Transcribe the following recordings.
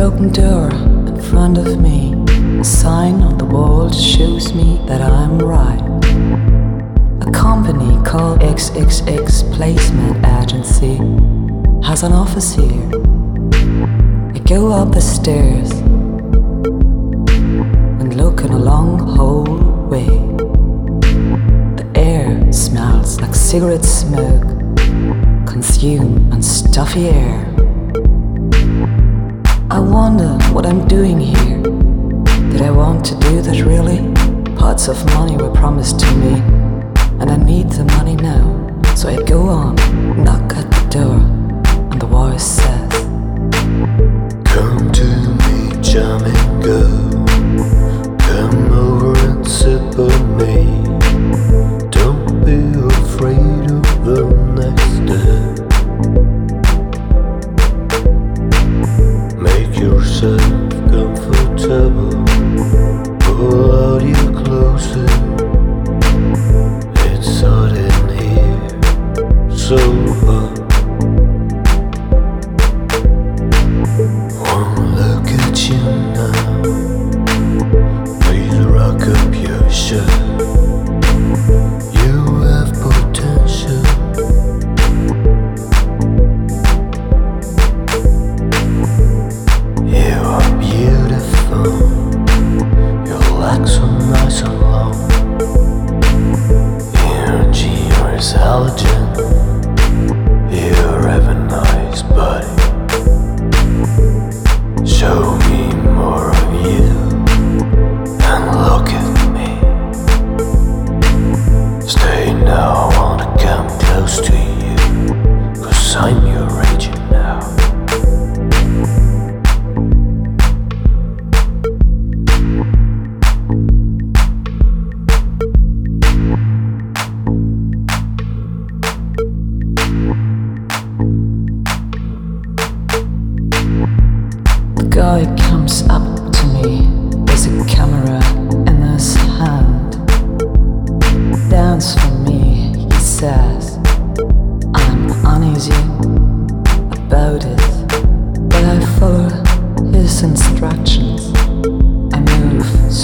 open door.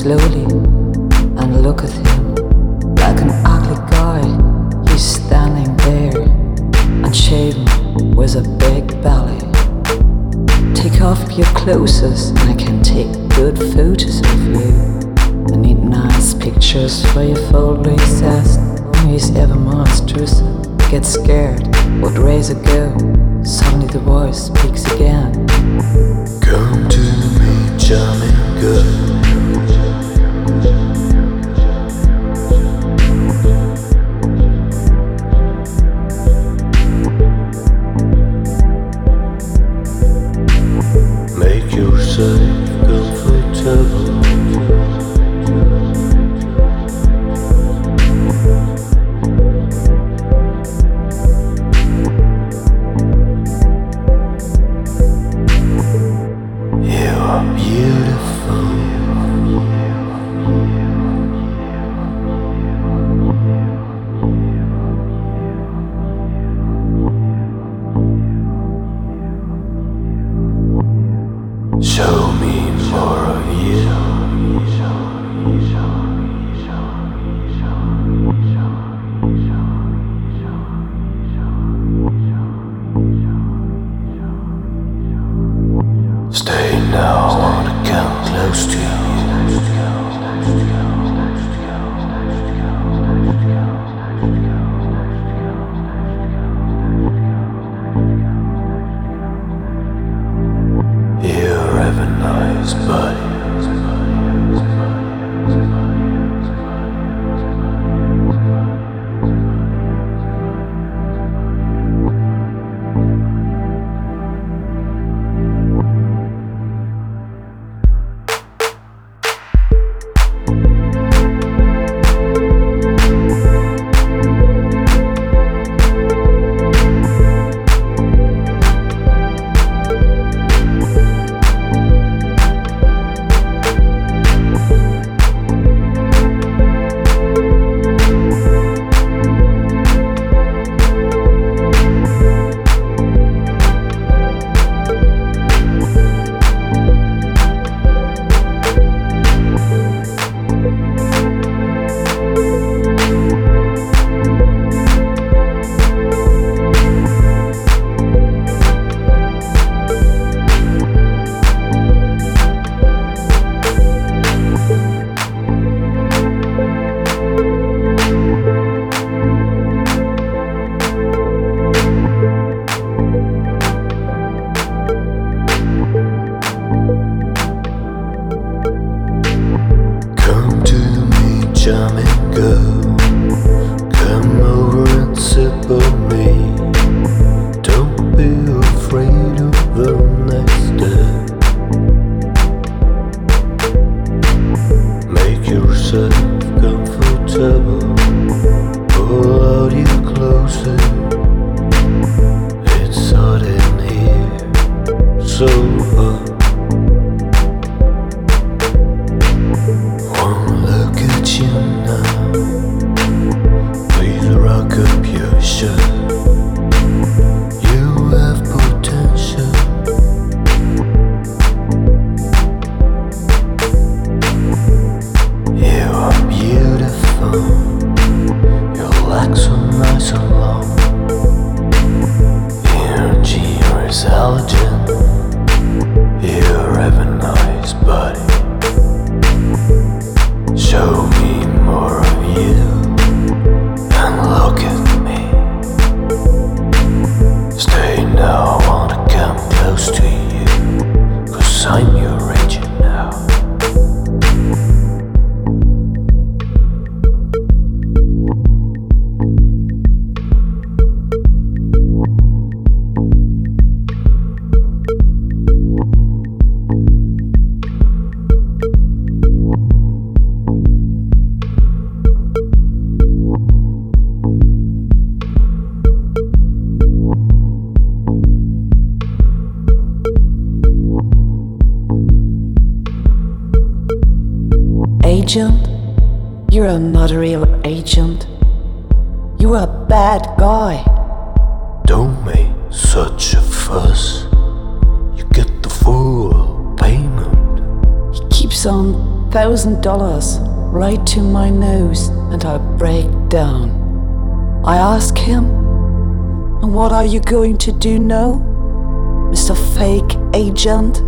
slowly and look at him. Like an ugly guy, he's standing there, unshaven with a big belly. Take off your clothes, and I can take good photos of you. I need nice pictures for your fold recess. He's ever monstrous. I get scared, what raise a go? Suddenly the voice speaks again. Come to me, charming girl. impossible On thousand dollars right to my nose and I break down. I ask him, and what are you going to do now, Mr. Fake Agent?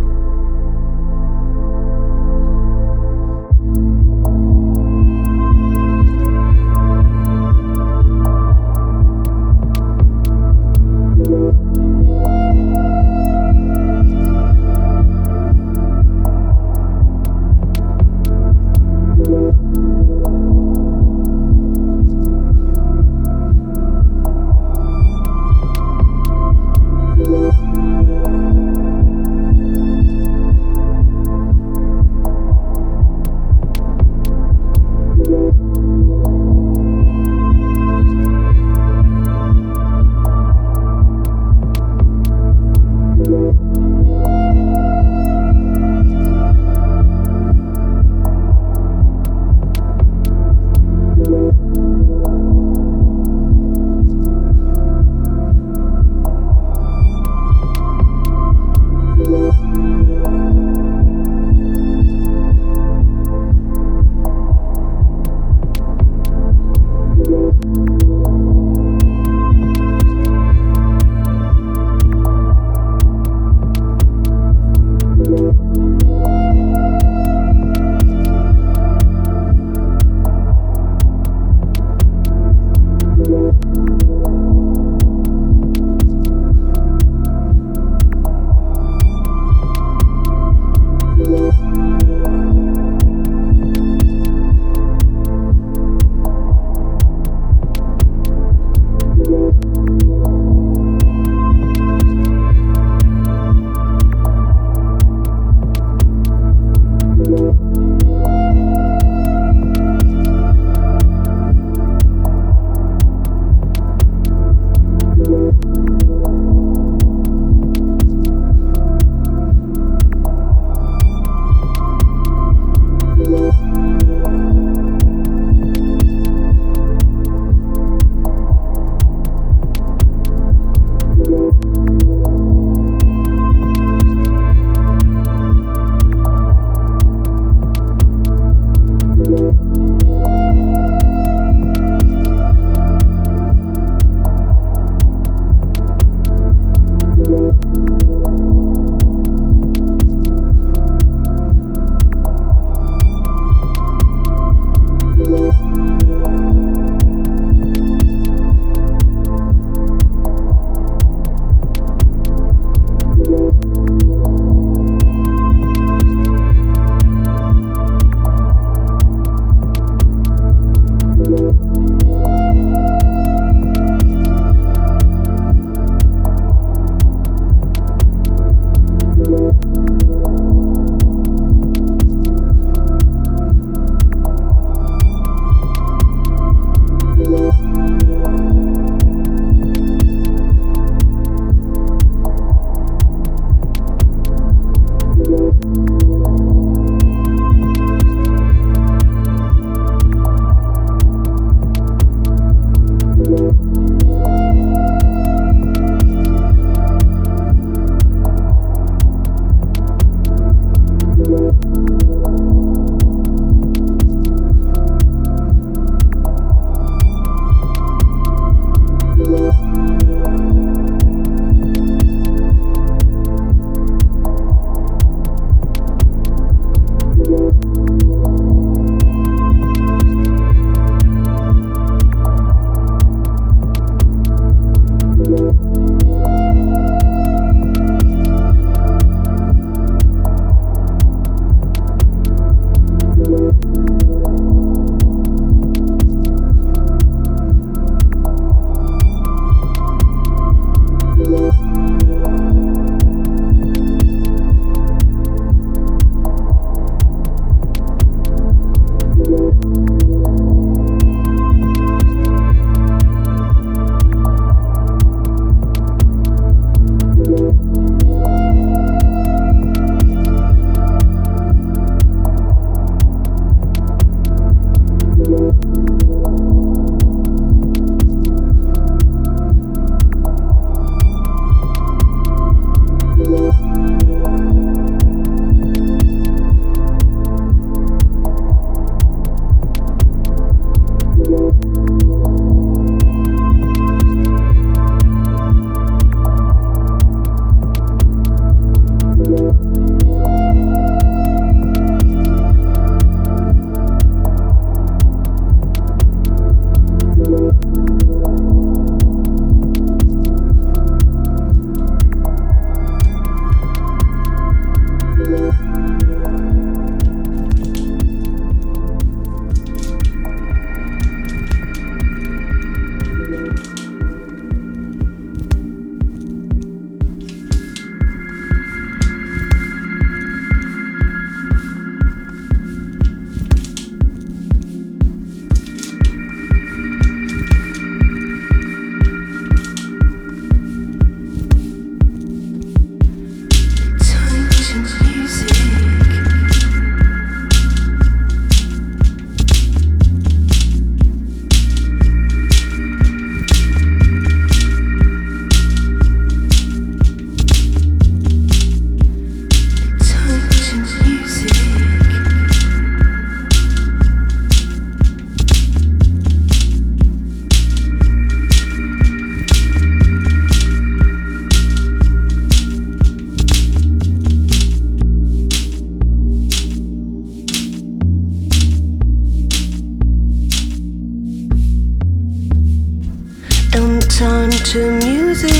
on to music.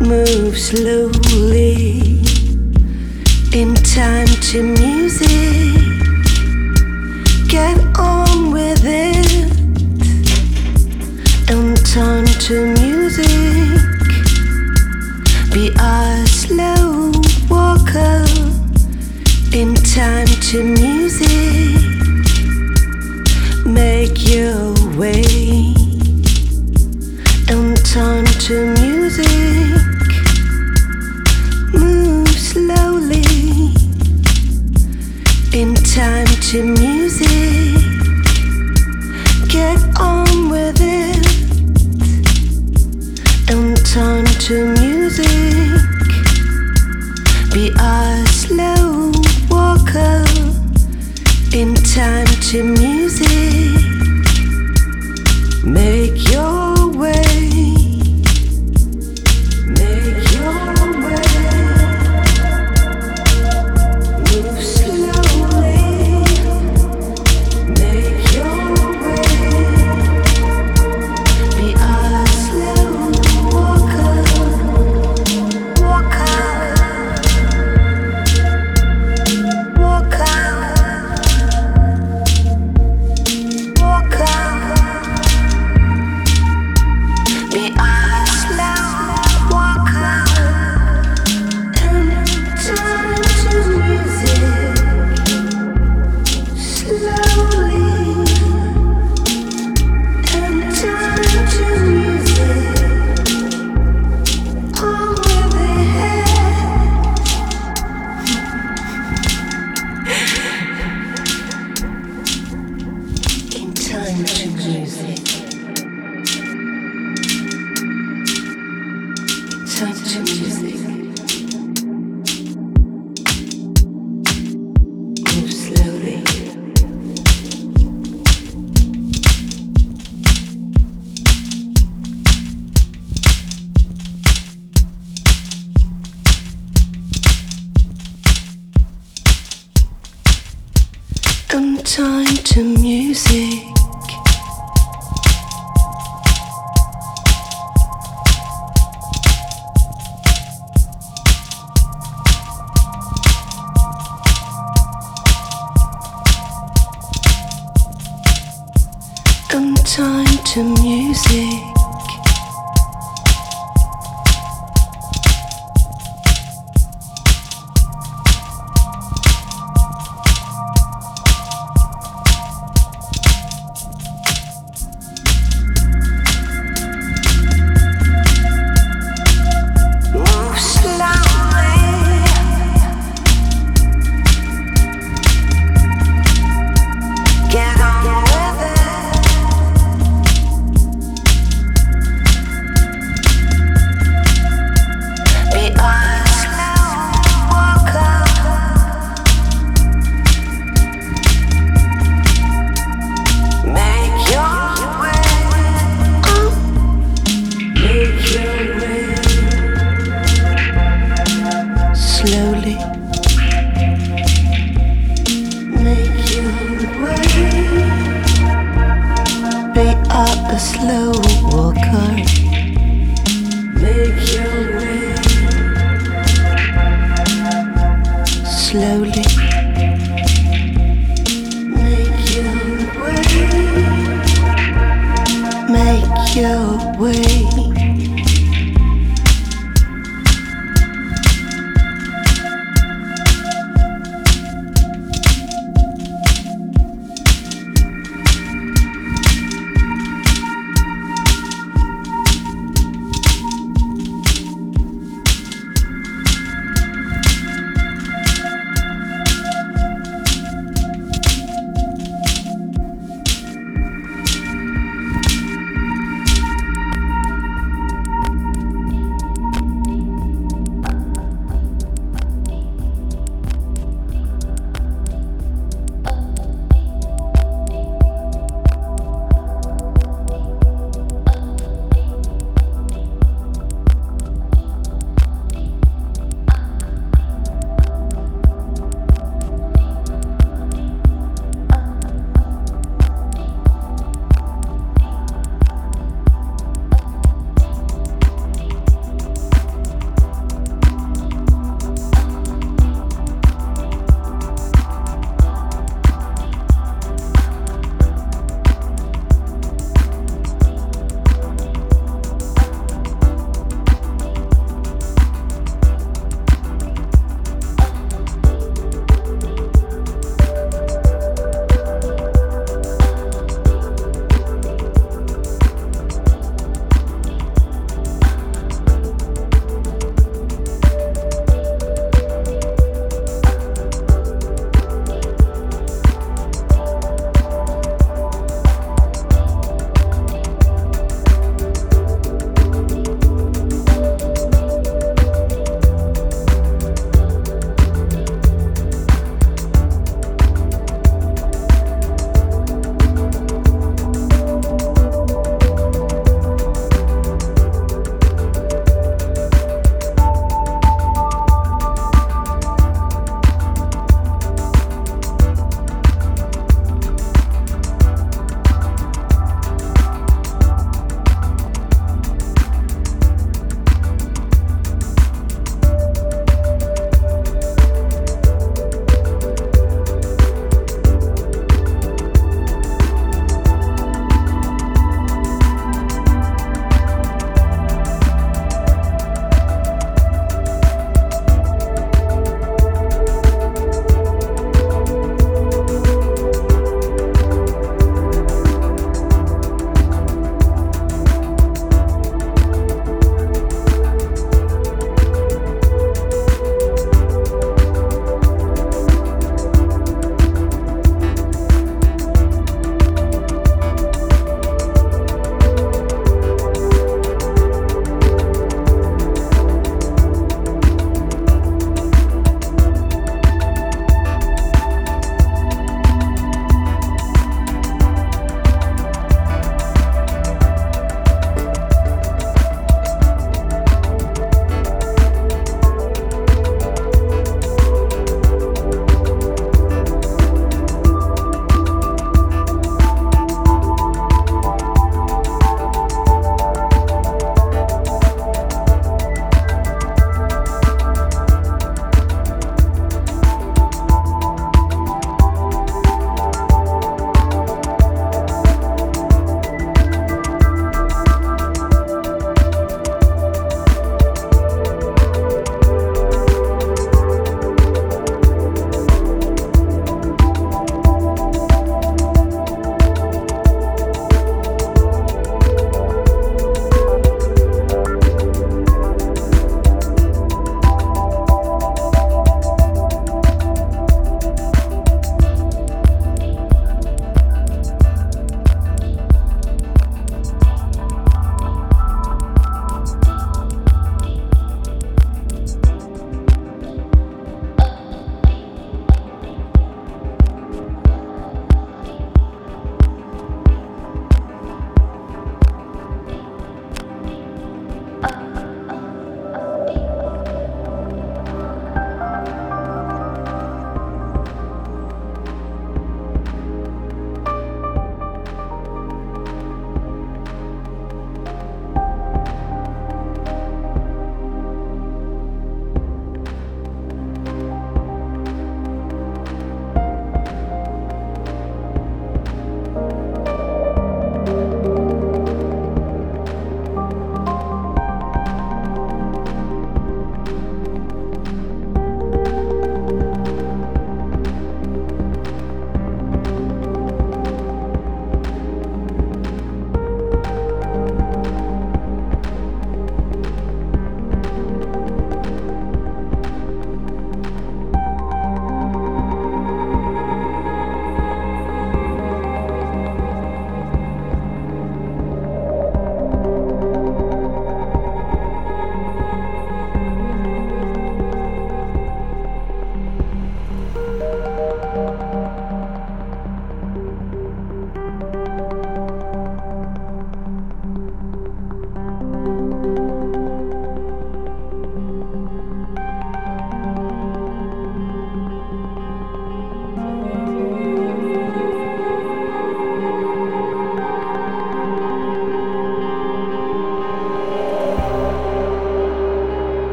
Move slowly in time to music. Get on with it and turn to music. I